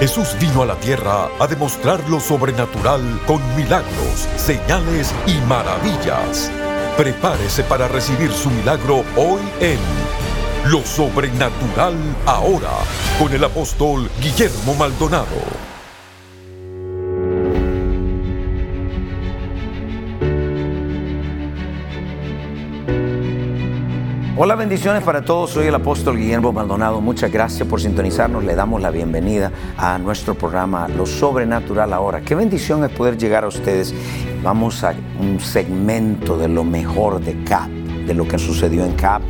Jesús vino a la tierra a demostrar lo sobrenatural con milagros, señales y maravillas. Prepárese para recibir su milagro hoy en Lo Sobrenatural Ahora con el apóstol Guillermo Maldonado. Hola, bendiciones para todos. Soy el apóstol Guillermo Maldonado. Muchas gracias por sintonizarnos. Le damos la bienvenida a nuestro programa Lo Sobrenatural ahora. Qué bendición es poder llegar a ustedes. Vamos a un segmento de lo mejor de CAP, de lo que sucedió en CAP.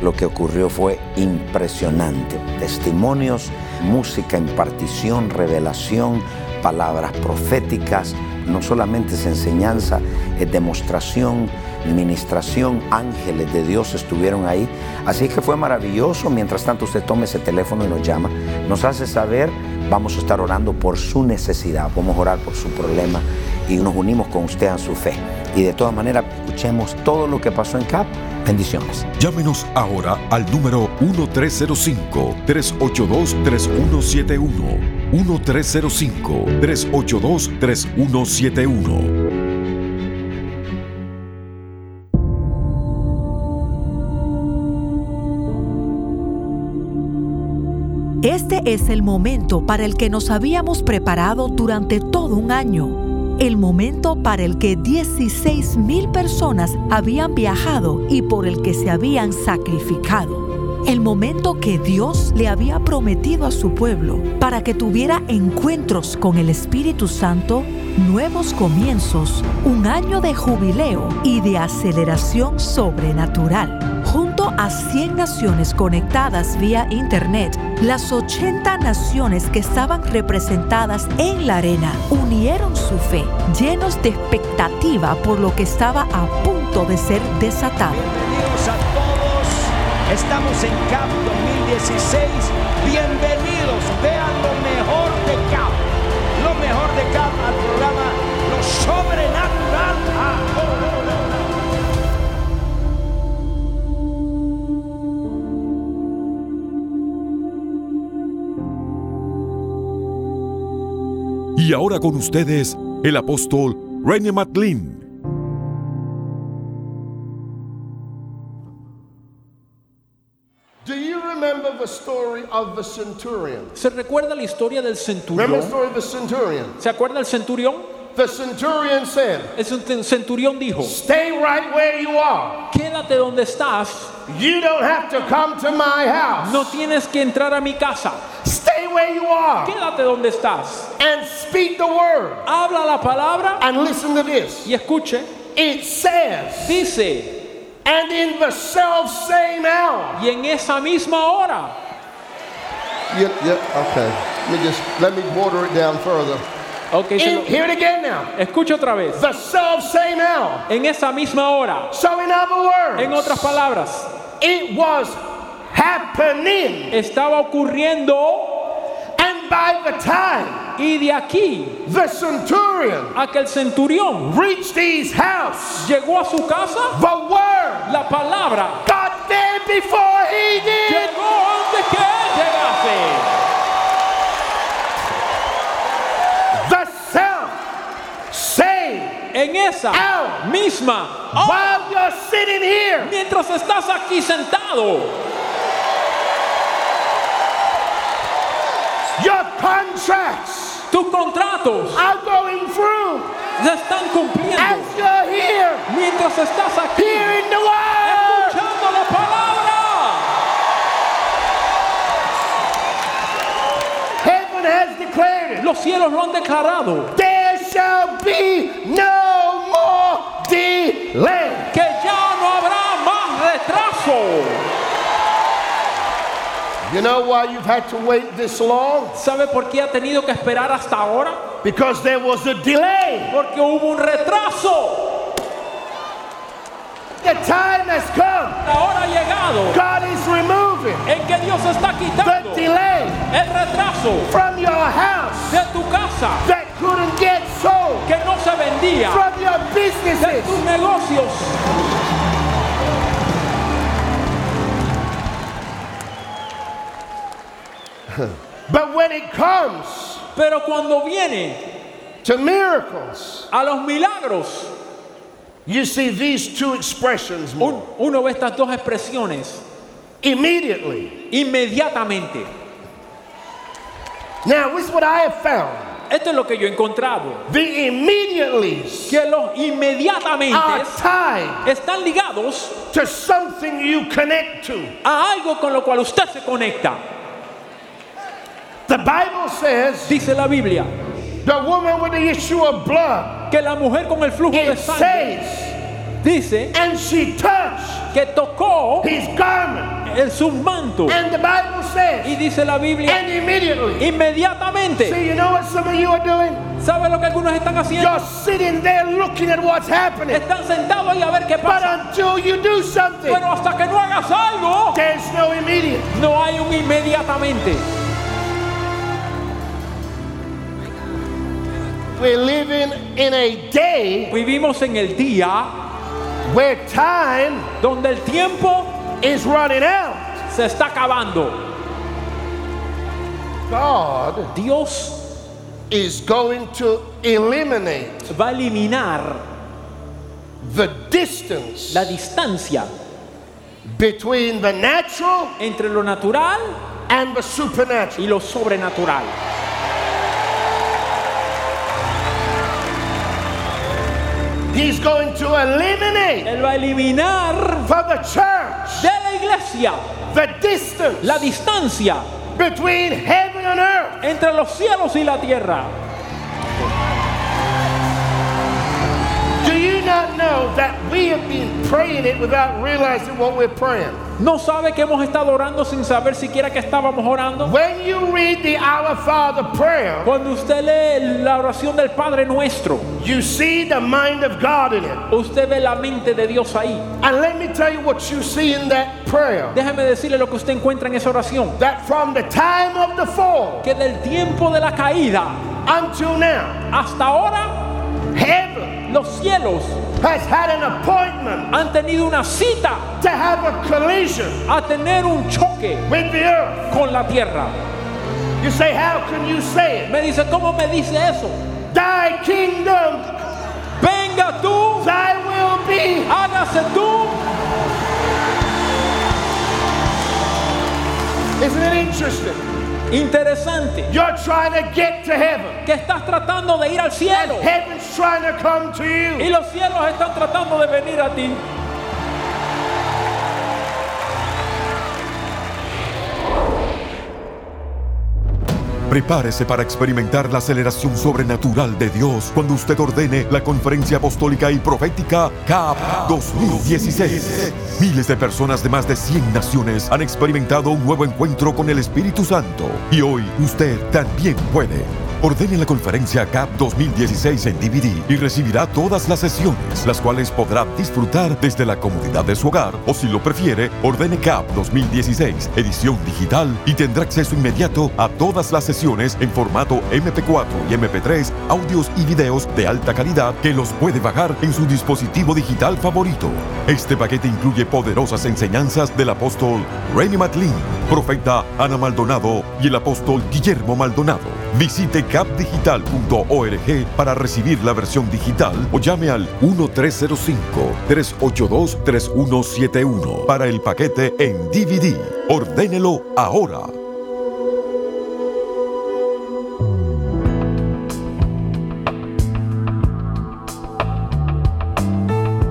Lo que ocurrió fue impresionante. Testimonios, música, impartición, revelación, palabras proféticas. No solamente es enseñanza, es demostración administración, ángeles de Dios estuvieron ahí. Así que fue maravilloso. Mientras tanto usted tome ese teléfono y nos llama, nos hace saber, vamos a estar orando por su necesidad, vamos a orar por su problema y nos unimos con usted en su fe. Y de todas maneras, escuchemos todo lo que pasó en CAP. Bendiciones. Llámenos ahora al número 1305-382-3171. 1305-382-3171 Este es el momento para el que nos habíamos preparado durante todo un año. El momento para el que 16 mil personas habían viajado y por el que se habían sacrificado. El momento que Dios le había prometido a su pueblo para que tuviera encuentros con el Espíritu Santo, nuevos comienzos, un año de jubileo y de aceleración sobrenatural junto a 100 naciones conectadas vía Internet, las 80 naciones que estaban representadas en la arena unieron su fe, llenos de expectativa por lo que estaba a punto de ser desatado. Estamos en CAP 2016, bienvenidos, vean lo mejor de CAP, lo mejor de CAP al programa Lo Sobrenatural ahora. Y ahora con ustedes, el apóstol René Matlin. Remember the story of the centurion? ¿Se recuerda la historia del Remember the centurión? story of the centurion? ¿Se acuerda el centurión? The centurion said, El cent- centurión dijo, Stay right where you are. quédate donde estás, You don't have to come to my house. no tienes que entrar a mi casa, Stay where you are quédate donde estás, and speak the word. habla la palabra And listen to this. y escuche, It says, dice, and in the self same hour. y en esa misma hora, Yeah, yeah, okay. Let me just let me water it down further. ok, se In, lo- hear it again now. Escucha otra vez, The self same hour. en esa misma hora, So in other words, en otras palabras, it was happening. estaba ocurriendo And by the time y de aquí the centurion a que el centurión reached his house, llegó a su casa, the word la palabra got there before he did. llegó antes que él llegase. The self same En esa Hour. misma hora, while you're sitting here. mientras estás aquí sentado, Your contracts tus contratos are going through se están cumpliendo. as you're here, Mientras estás aquí hearing the word. escuchando la palabra, Heaven has declared it. los cielos lo han declarado There shall be no more delay. que ya no habrá más retraso. You know why you've had to wait this long? ¿Sabe por qué ha tenido que esperar hasta ahora? Because there was a delay. Porque hubo un retraso. The time has come. La hora ha llegado God is removing en que Dios está the delay el retraso from your house de tu casa that couldn't get sold, que no se vendía, from your businesses. de tus negocios. But when it comes Pero cuando viene to miracles, a los milagros, you see these two expressions more. un- uno ve estas dos expresiones Immediately. inmediatamente. Now, this is what I have found. Esto es lo que yo he encontrado. The immediatelys Que los inmediatamente están ligados to something you connect to. a algo con lo cual usted se conecta. The Bible says Dice la Biblia the woman with the issue of blood, que la mujer con el flujo de sangre says, dice and she touched que tocó his garment. en su manto. And the Bible Y says, dice la Biblia and immediately. inmediatamente. See, you know what some of you are doing? ¿Sabe lo que algunos están haciendo? You're sitting there looking at what's happening. Están sentados ahí a ver qué But pasa. until you do something, Pero hasta que no hagas algo, there's no immediate. no hay un inmediatamente. We're living in a day Vivimos en el día where time donde el tiempo is running out. se está acabando. God Dios is going to eliminate va a eliminar the distance la distancia between the natural entre lo natural and the supernatural. y lo sobrenatural. He's going to eliminate Él va a eliminar the church de la iglesia the distance la distancia between heaven and earth. entre los cielos y la tierra. Do you not know that we have been praying it without realizing what we're praying? ¿No sabe que hemos estado orando sin saber siquiera que estábamos orando? When you read the Our Father prayer, Cuando usted lee la oración del Padre Nuestro, you see the mind of God in it. usted ve la mente de Dios ahí. And let me tell you what you see in that prayer. Déjeme decirle lo que usted encuentra en esa oración. That from the time of the fall Que del tiempo de la caída until now, hasta ahora, heaven los cielos has had an appointment han tenido una cita to have a collision a tener un choque with the earth. con la tierra. You say, How can you say it? Me dice, ¿cómo me dice eso? Thy kingdom, Venga tú, thy will be. hágase tú. Isn't it interesting? Interesante. You're trying to get to heaven. Que estás tratando de ir al cielo. Heaven's trying to come to Y you. los cielos están tratando de venir a ti. Prepárese para experimentar la aceleración sobrenatural de Dios cuando usted ordene la conferencia apostólica y profética CAP 2016. Miles de personas de más de 100 naciones han experimentado un nuevo encuentro con el Espíritu Santo y hoy usted también puede. Ordene la conferencia CAP 2016 en DVD y recibirá todas las sesiones, las cuales podrá disfrutar desde la comodidad de su hogar o si lo prefiere, ordene CAP 2016 edición digital y tendrá acceso inmediato a todas las sesiones en formato MP4 y MP3, audios y videos de alta calidad que los puede bajar en su dispositivo digital favorito. Este paquete incluye poderosas enseñanzas del apóstol Remy McLean, profeta Ana Maldonado y el apóstol Guillermo Maldonado. Visite capdigital.org para recibir la versión digital o llame al 1305-382-3171 para el paquete en DVD. Ordénelo ahora.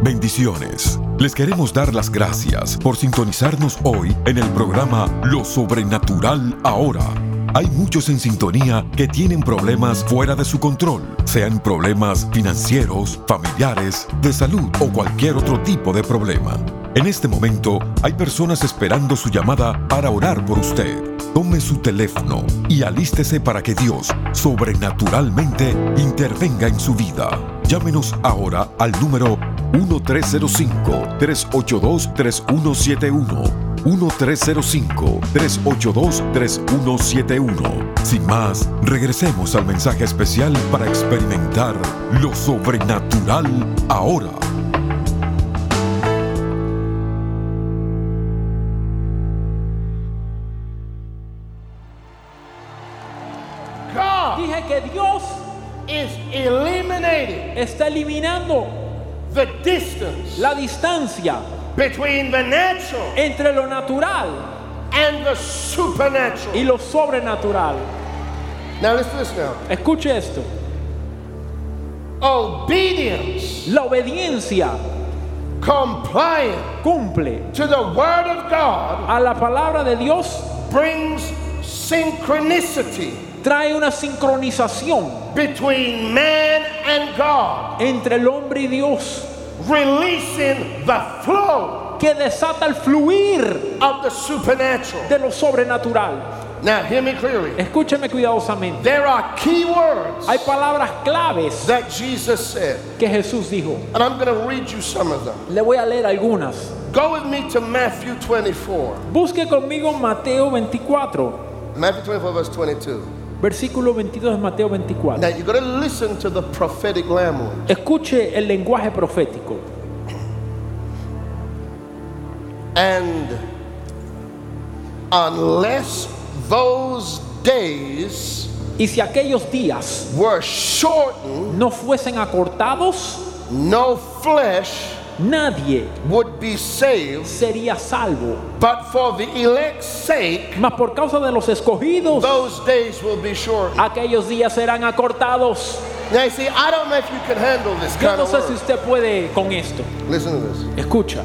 Bendiciones. Les queremos dar las gracias por sintonizarnos hoy en el programa Lo Sobrenatural Ahora. Hay muchos en sintonía que tienen problemas fuera de su control, sean problemas financieros, familiares, de salud o cualquier otro tipo de problema. En este momento hay personas esperando su llamada para orar por usted. Tome su teléfono y alístese para que Dios sobrenaturalmente intervenga en su vida. Llámenos ahora al número 1305-382-3171. 1305-382-3171. Sin más, regresemos al mensaje especial para experimentar lo sobrenatural ahora. God Dije que Dios is eliminating está eliminando the distance la distancia between the natural entre lo natural and the supernatural. y lo sobrenatural. Now listen to this now. Escuche esto. Obedience, La obediencia compliance cumple to the word of God a la palabra de Dios, brings synchronicity trae una sincronización between man and God, entre el hombre y Dios releasing the flow que desata el fluir of the supernatural. de lo sobrenatural. Now, hear me clearly. Escúcheme cuidadosamente. There are key words Hay palabras claves that Jesus said, que Jesús dijo. and I'm going to read you some of them. Le voy a leer algunas. Go with me to Matthew 24. Busque conmigo Mateo 24, Matthew 24, verse 22. Versículo 22 de Mateo Now, 24. you're going to listen to the prophetic language. Escuche el lenguaje profético. And unless those days Y si aquellos días were shortened, no fuesen acortados, no flesh nadie would be saved. sería salvo. But for the elect's sake, Mas por causa de los escogidos, those days will be shortened. aquellos días serán acortados. Now, you see, I don't know if you can handle this Yo kind no of sé si usted puede con esto. Listen to this. Escucha,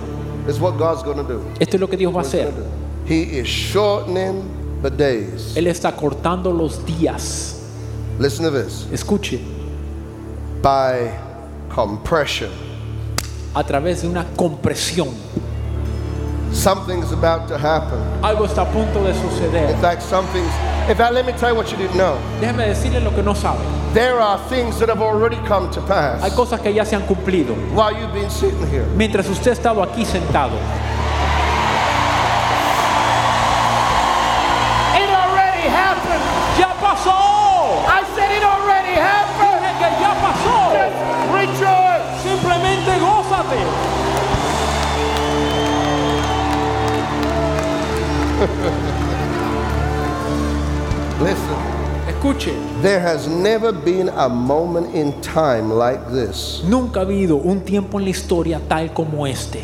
is what God's to do. esto es lo que Dios va a hacer. gonna. He is shortening the days. Él está cortando los días. Listen to this. Escuche, By compression. A través de una compresión. Something's about to happen. Algo está a punto de In suceder. fact, something's. In fact, let me tell you what you didn't know. Déjeme decirle lo que no sabe. There are things that have already come to Hay pass cosas que ya se han cumplido. while you've been sitting here. Mientras usted ha estado aquí sentado. Escuche, there has never been a moment in time like this nunca ha habido un tiempo en la historia tal como este,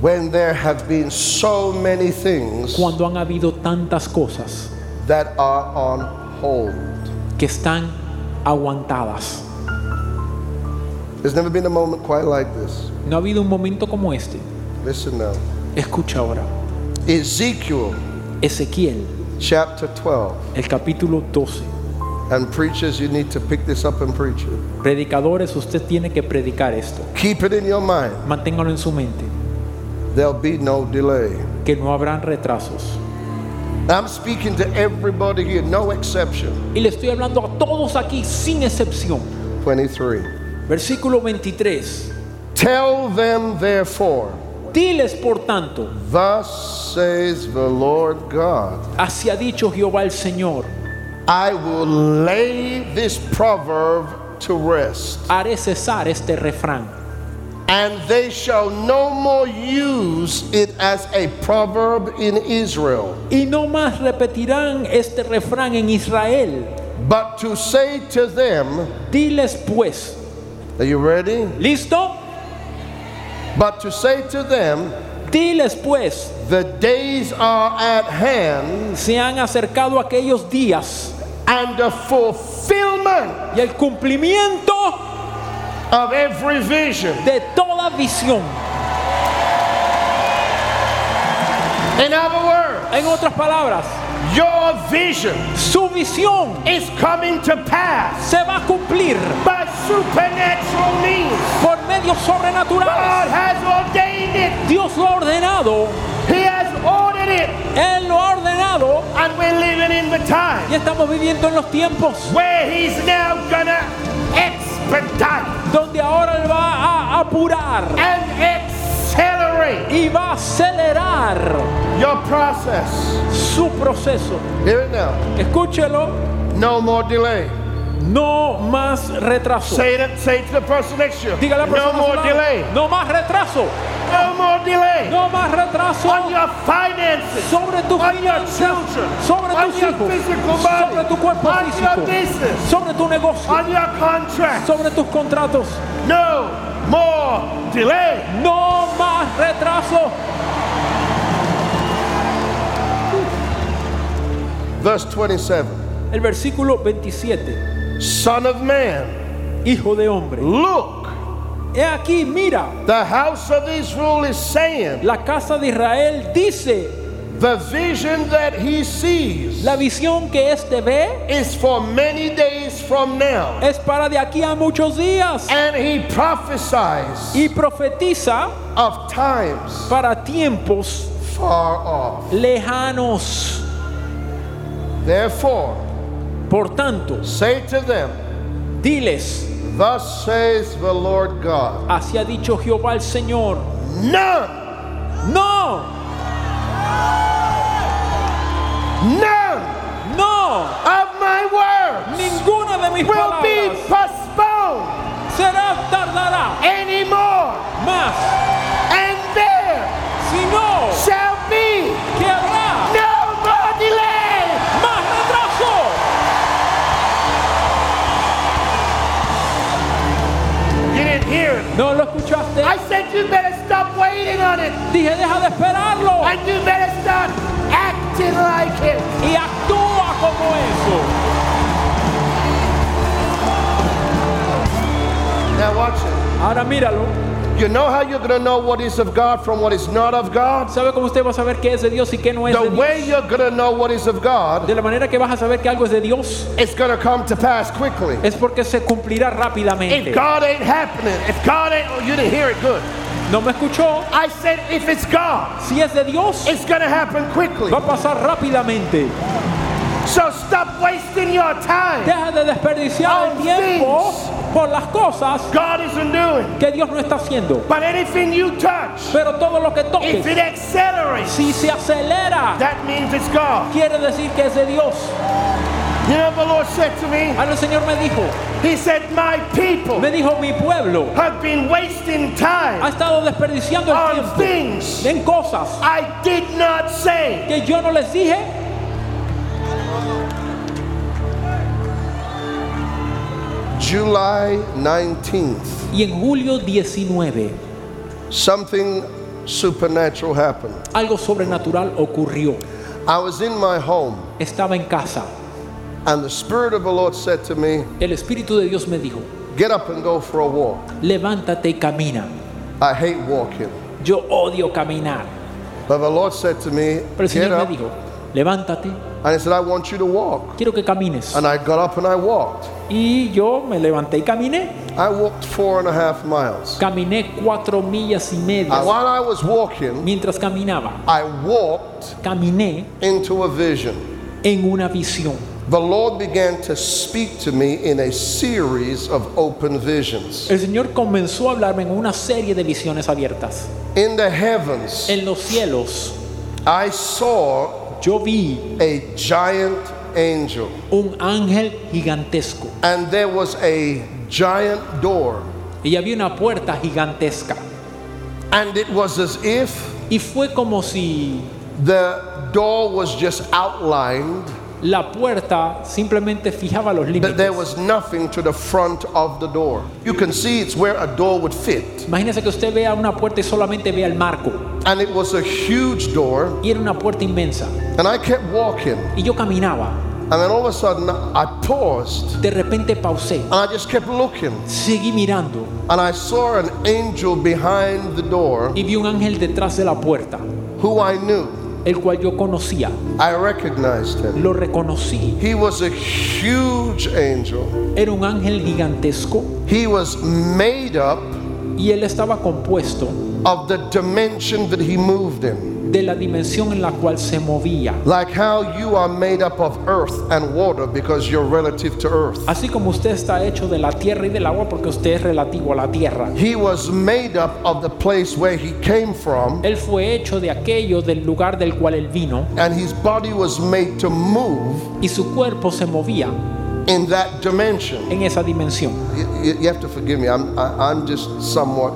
when there have been so many things cuando han habido tantas cosas that are on hold. que están aguantadas. There's never been a moment quite like this. No ha habido un momento como este. Listen now. Escucha ahora. Ezekiel Ezequiel, chapter 12. el capítulo 12. And preachers, you need to pick this up and preach it. Predicadores, usted tiene que predicar esto. Keep it in your mind. Manténgalo en su mente, There'll be no delay. que no habrán retrasos. I'm speaking to everybody here, no exception. Y le estoy hablando a todos aquí sin excepción. 23. Versículo 23. Tell them, therefore, Diles por tanto, thus says the Lord God, así ha dicho Jehová el Señor, I will lay this proverb to rest, haré cesar este refrán, and they shall no more use it as a proverb in Israel, y no más repetirán este refrán en Israel. but to say to them, Diles pues, Are you ready? ¿listo? But to say to them, Diles pues, The days are at hand, se han acercado aquellos días and the fulfillment y el cumplimiento of every vision. de toda visión. In other words, En otras palabras, your vision su visión is coming to pass se va a cumplir by supernatural means. por medios God sobrenaturales. has ordained it, Dios lo ha ordenado, He has ordered it, Él lo ha ordenado and we're living in the y time estamos viviendo en los tiempos where He's now gonna expedite donde ahora Él va a apurar and accelerate y va a acelerar your process. su proceso. Hear it now. Escúchelo, No more delay. No más retraso. Say it, say it to the person next to you. Dígale a la no persona su more lado, delay. No más retraso. No more delay. No más retraso. On your finances. sobre tus on your finanzas, children. sobre on tus your hijos, physical body. sobre tu cuerpo on your físico, business. sobre tu negocio, on your contract. sobre tus contratos. no more delay. No más retraso. Verse 27. El versículo 27. Son of man, Hijo de hombre. look, He aquí, mira, the house of Israel is saying, la casa de Israel dice, the vision that he sees la visión que éste ve is for many days from now. es para de aquí a muchos días. And he prophesies Y profetiza of times para tiempos far off. lejanos. Therefore, Por tanto, say to them, diles, Thus says the Lord God, así ha dicho Jehová el Señor. none, No, none no, of my words mis will be postponed será tardará anymore. más, And there sino shall be que habrá no more delay. más retraso. You didn't hear it. ¿No lo escuchaste? I said you better stop waiting on it. Dije, deja de esperarlo And you better start acting like it. y actúa como eso. Now watch it. Ahora míralo. You know how you're going to know what is of God from what is not of God? ¿Sabe cómo usted va a saber qué es de Dios y qué no es The de way Dios? you're going to know what is of God, De la manera que vas a saber que algo es de Dios it's going to come to pass quickly. es porque se cumplirá If rápidamente. God ain't happening, if God ain't, oh, you didn't hear it good. ¿No me escuchó? I said, if it's God, Si es de Dios, it's going to happen quickly. va a pasar rápidamente. So stop wasting your time. Deja de desperdiciar el tiempo por las cosas God isn't doing. que Dios no está haciendo. But anything you touch, Pero todo lo que if toques, it accelerates, si se acelera, that means it's God. quiere decir que es de Dios. You know the Lord said to me? Ahora el Señor me dijo, He said, My people me dijo, mi pueblo have been wasting ha time estado desperdiciando el tiempo things en cosas I did not say. que yo no les dije. July 19th, Y en julio 19, something supernatural happened. algo sobrenatural ocurrió. I was in my home, Estaba en casa. and the Spirit of the Lord said to me, El Espíritu de Dios me dijo, Get up and go for a walk. levántate y camina. I hate walking. Yo odio caminar. But the Lord said to me, Pero el Get Señor up. me dijo, levántate, And He said, I want you to walk. quiero que camines. And I got up and I walked. Y yo me levanté y caminé. I walked four and a half miles. Caminé cuatro millas y And media. while I was walking, Mientras caminaba, I walked caminé into a vision. en una visión. The Lord began to speak to me in a series of open visions. El Señor comenzó a hablarme en una serie de visiones abiertas. In the heavens, En los cielos I saw yo vi a giant angel, un ángel gigantesco and there was a giant door. y había una puerta gigantesca. And it was as if Y fue como si the door was just outlined, la puerta simplemente fijaba los but there límites. was nothing to the front of the door. You can see it's where a door would fit. Imagínese que usted vea una puerta y solamente vea el marco. And it was a huge door, Y era una puerta inmensa. and I kept walking. Y yo caminaba. And then all of a sudden, I paused, De repente pausé. and I just kept looking. Seguí mirando. And I saw an angel behind the door Y vi un ángel detrás de la puerta. who I knew. El cual yo conocía. I recognized him. Lo reconocí. He was a huge angel. Era un ángel gigantesco. He was made up Y él estaba compuesto of the dimension that he moved in. de la dimensión en la cual se movía. Like how you are made up of earth and water because you're relative to earth. Así como usted está hecho de la tierra y del agua porque usted es relativo a la tierra. He was made up of the place where he came from, Él fue hecho de aquello del lugar del cual él vino and his body was made to move y su cuerpo se movía in that dimension. en esa dimensión. You, have to forgive me. I'm, I, I'm just somewhat,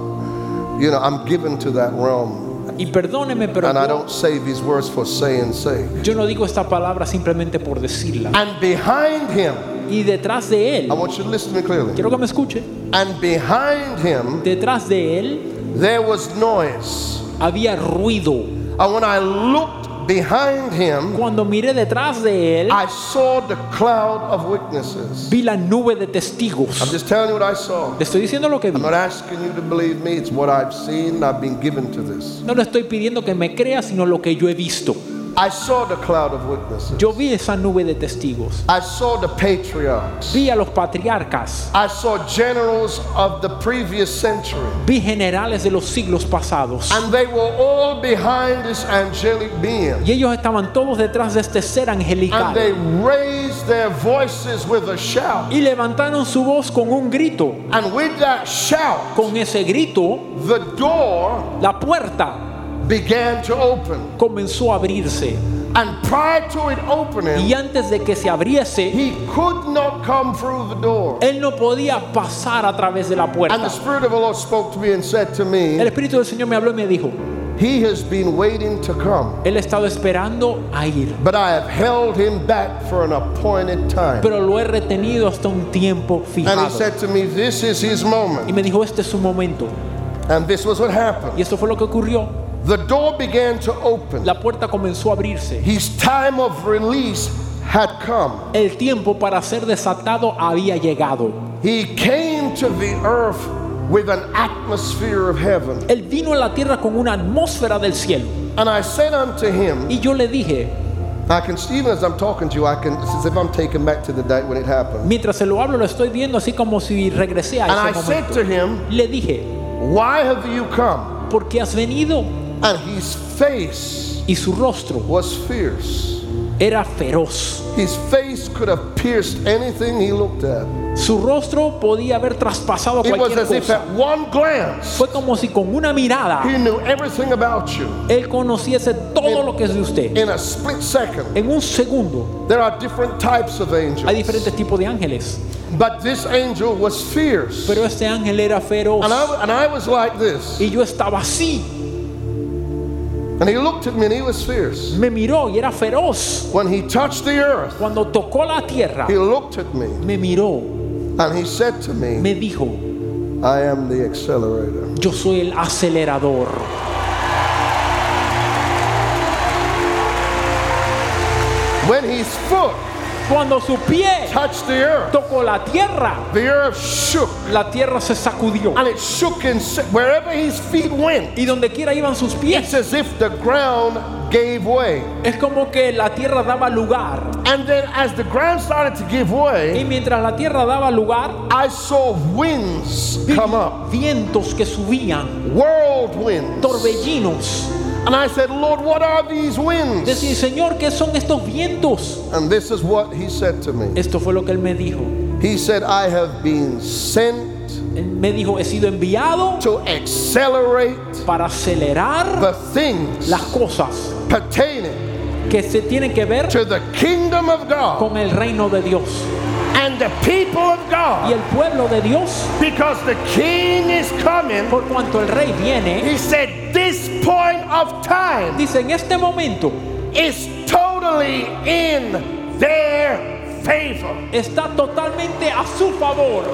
you know, I'm given to that realm. Y perdóneme, pero And I don't say these words for saying's sake. yo no digo esta palabra simplemente por decirla. And behind him, Y detrás de él, I want you to listen to me clearly. quiero que me escuche, And behind him, detrás de él there was noise. había ruido. And when I looked behind him, Cuando miré detrás de él, I saw the cloud of witnesses. vi la nube de I'm testigos. just telling you what I saw. Le estoy diciendo lo que vi. I'm not asking you to believe me. It's what I've seen. I've been given to this. No le estoy pidiendo que me crea, sino lo que yo he visto. I saw the cloud of witnesses. Yo vi esa nube de testigos. I saw the patriarchs. Vi a los patriarcas. I saw generals of the previous century. Vi generales de los siglos pasados. And they were all behind this angelic being. Y ellos estaban todos detrás de este ser And they angelical. raised their voices with a shout. Y levantaron su voz con un grito. And with that shout, Con ese grito, the door la puerta began to open. comenzó a abrirse. And prior to it opening, Y antes de que se abriese, he could not come through the door. él no podía pasar a través de la And the puerta. Spirit of the Lord spoke to me and said to El me, Espíritu del Señor me habló y me dijo, He has been waiting to come, él ha estado esperando a ir, but I have held him back for an appointed time. pero lo he retenido hasta un tiempo And he fijado. said to me, This is his Y moment. me dijo, este es su momento. And this was what Y happened. esto fue lo que ocurrió. The door began to open. La puerta comenzó a abrirse. His time of release had come. El tiempo para ser desatado había llegado. He came to the earth with an atmosphere of heaven. Él vino a la tierra con una atmósfera del cielo. And I said unto him, Y yo le dije, I can, even as I'm talking to you, I can, it's as if I'm taken back to the day when it happened. mientras se lo hablo, lo estoy viendo así como si regresé a And I said to him, Le dije, Why have you come? ¿por qué has venido? And his face Y su rostro was fierce. era feroz. His face could have pierced anything he looked at. Su rostro podía haber traspasado It was cualquier as if cosa. at one glance Fue como si con una mirada he knew everything about you. él conociese todo lo que es de usted. In a split second, En un segundo there are different types of hay angels. diferentes tipos de ángeles, But this angel was fierce. pero este ángel era feroz. And I, and I was like this. Y yo estaba así. And he looked at me and he was fierce. Me miró y era feroz. When he touched the earth, Cuando tocó la tierra, he looked at me me miró, and he said to me, me dijo, I am the accelerator. yo soy el acelerador. When his foot Cuando su pie touched the earth, tocó la tierra, the earth shook. la tierra se sacudió. And it shook and wherever his feet went, Y donde quiera iban sus it's pies, as if the ground gave way. es como que la tierra daba lugar. And then as the ground started to give Y way, mientras la tierra daba lugar, I saw winds come up, vientos que subían, whirlwinds. torbellinos. And I said, Lord, what are these winds? Decía, Señor, ¿qué son estos vientos? And this is what he said to me. Esto fue lo que él me dijo. He said, I have been sent Él me dijo, he sido enviado to accelerate para acelerar the things las cosas pertaining que se tienen que ver to the kingdom of God con el reino de Dios and the people of y God. el pueblo de Dios, Because the king is coming. por cuanto el rey viene, He said, This point of time dice, en este momento is totally in their favor. está totalmente a su favor.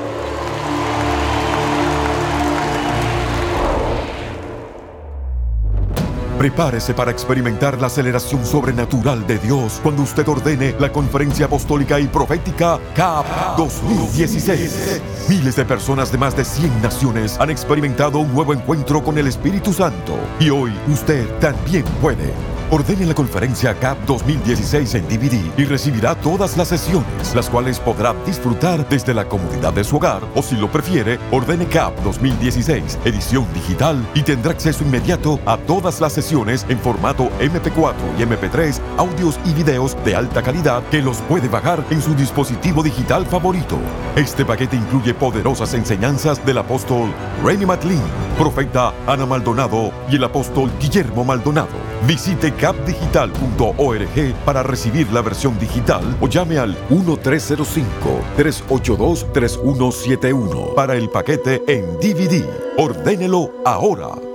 Prepárese para experimentar la aceleración sobrenatural de Dios cuando usted ordene la conferencia apostólica y profética CAP 2016. Miles de personas de más de 100 naciones han experimentado un nuevo encuentro con el Espíritu Santo y hoy usted también puede. Ordene la conferencia CAP 2016 en DVD y recibirá todas las sesiones, las cuales podrá disfrutar desde la comodidad de su hogar o si lo prefiere, ordene CAP 2016 edición digital y tendrá acceso inmediato a todas las sesiones en formato MP4 y MP3, audios y videos de alta calidad que los puede bajar en su dispositivo digital favorito. Este paquete incluye poderosas enseñanzas del apóstol Rennie McLean, profeta Ana Maldonado y el apóstol Guillermo Maldonado. Visite capdigital.org para recibir la versión digital o llame al 1305-382-3171 para el paquete en DVD. Ordénelo ahora.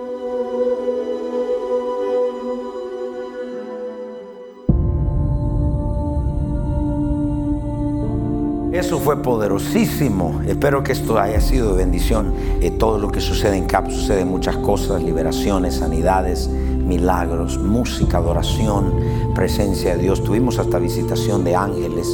Eso fue poderosísimo. Espero que esto haya sido de bendición. Eh, todo lo que sucede en CAP sucede muchas cosas, liberaciones, sanidades, milagros, música, adoración, presencia de Dios. Tuvimos hasta visitación de ángeles.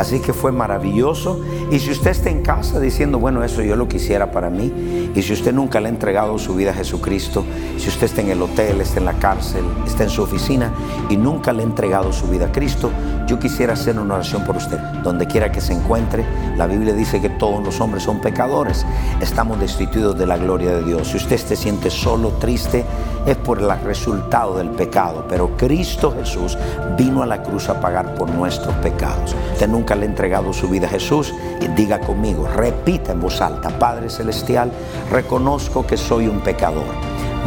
Así que fue maravilloso. Y si usted está en casa diciendo, bueno, eso yo lo quisiera para mí, y si usted nunca le ha entregado su vida a Jesucristo, si usted está en el hotel, está en la cárcel, está en su oficina y nunca le ha entregado su vida a Cristo, yo quisiera hacer una oración por usted. Donde quiera que se encuentre, la Biblia dice que todos los hombres son pecadores. Estamos destituidos de la gloria de Dios. Si usted se siente solo, triste, es por el resultado del pecado. Pero Cristo Jesús vino a la cruz a pagar por nuestros pecados. Usted nunca le ha entregado su vida a Jesús. Diga conmigo, repita en voz alta, Padre Celestial, reconozco que soy un pecador.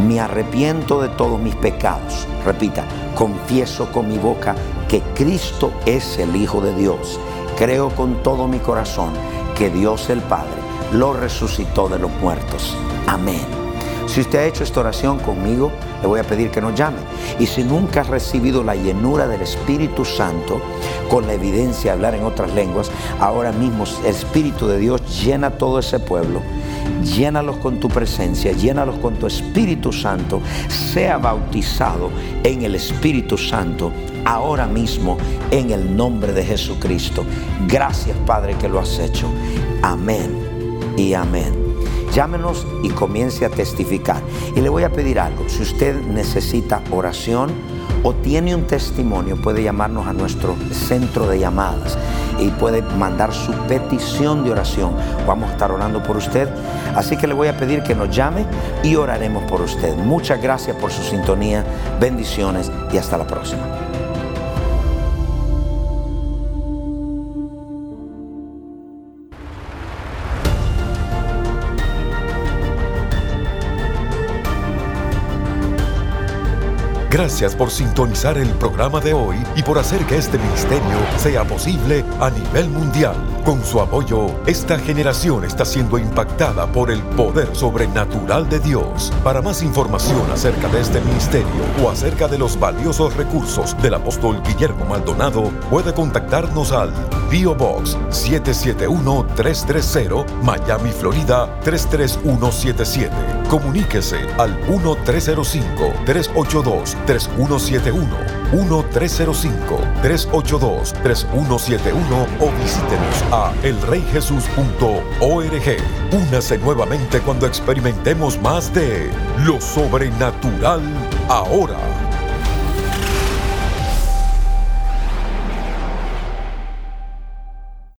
Me arrepiento de todos mis pecados. Repita, confieso con mi boca que Cristo es el Hijo de Dios. Creo con todo mi corazón que Dios el Padre lo resucitó de los muertos. Amén. Si usted ha hecho esta oración conmigo, le voy a pedir que nos llame. Y si nunca ha recibido la llenura del Espíritu Santo, con la evidencia de hablar en otras lenguas, ahora mismo el Espíritu de Dios llena todo ese pueblo llénalos con tu presencia, llénalos con tu Espíritu Santo, sea bautizado en el Espíritu Santo ahora mismo en el nombre de Jesucristo. Gracias Padre que lo has hecho. Amén y amén. Llámenos y comience a testificar. Y le voy a pedir algo. Si usted necesita oración o tiene un testimonio, puede llamarnos a nuestro centro de llamadas y puede mandar su petición de oración. Vamos a estar orando por usted. Así que le voy a pedir que nos llame y oraremos por usted. Muchas gracias por su sintonía, bendiciones y hasta la próxima. Gracias por sintonizar el programa de hoy y por hacer que este ministerio sea posible a nivel mundial. Con su apoyo, esta generación está siendo impactada por el poder sobrenatural de Dios. Para más información acerca de este ministerio o acerca de los valiosos recursos del apóstol Guillermo Maldonado, puede contactarnos al Bio Box 771-330 Miami, Florida 33177. Comuníquese al 1305-382 3171 1-305-382-3171 o visítenos a elreyjesus.org. Únase nuevamente cuando experimentemos más de lo sobrenatural ahora.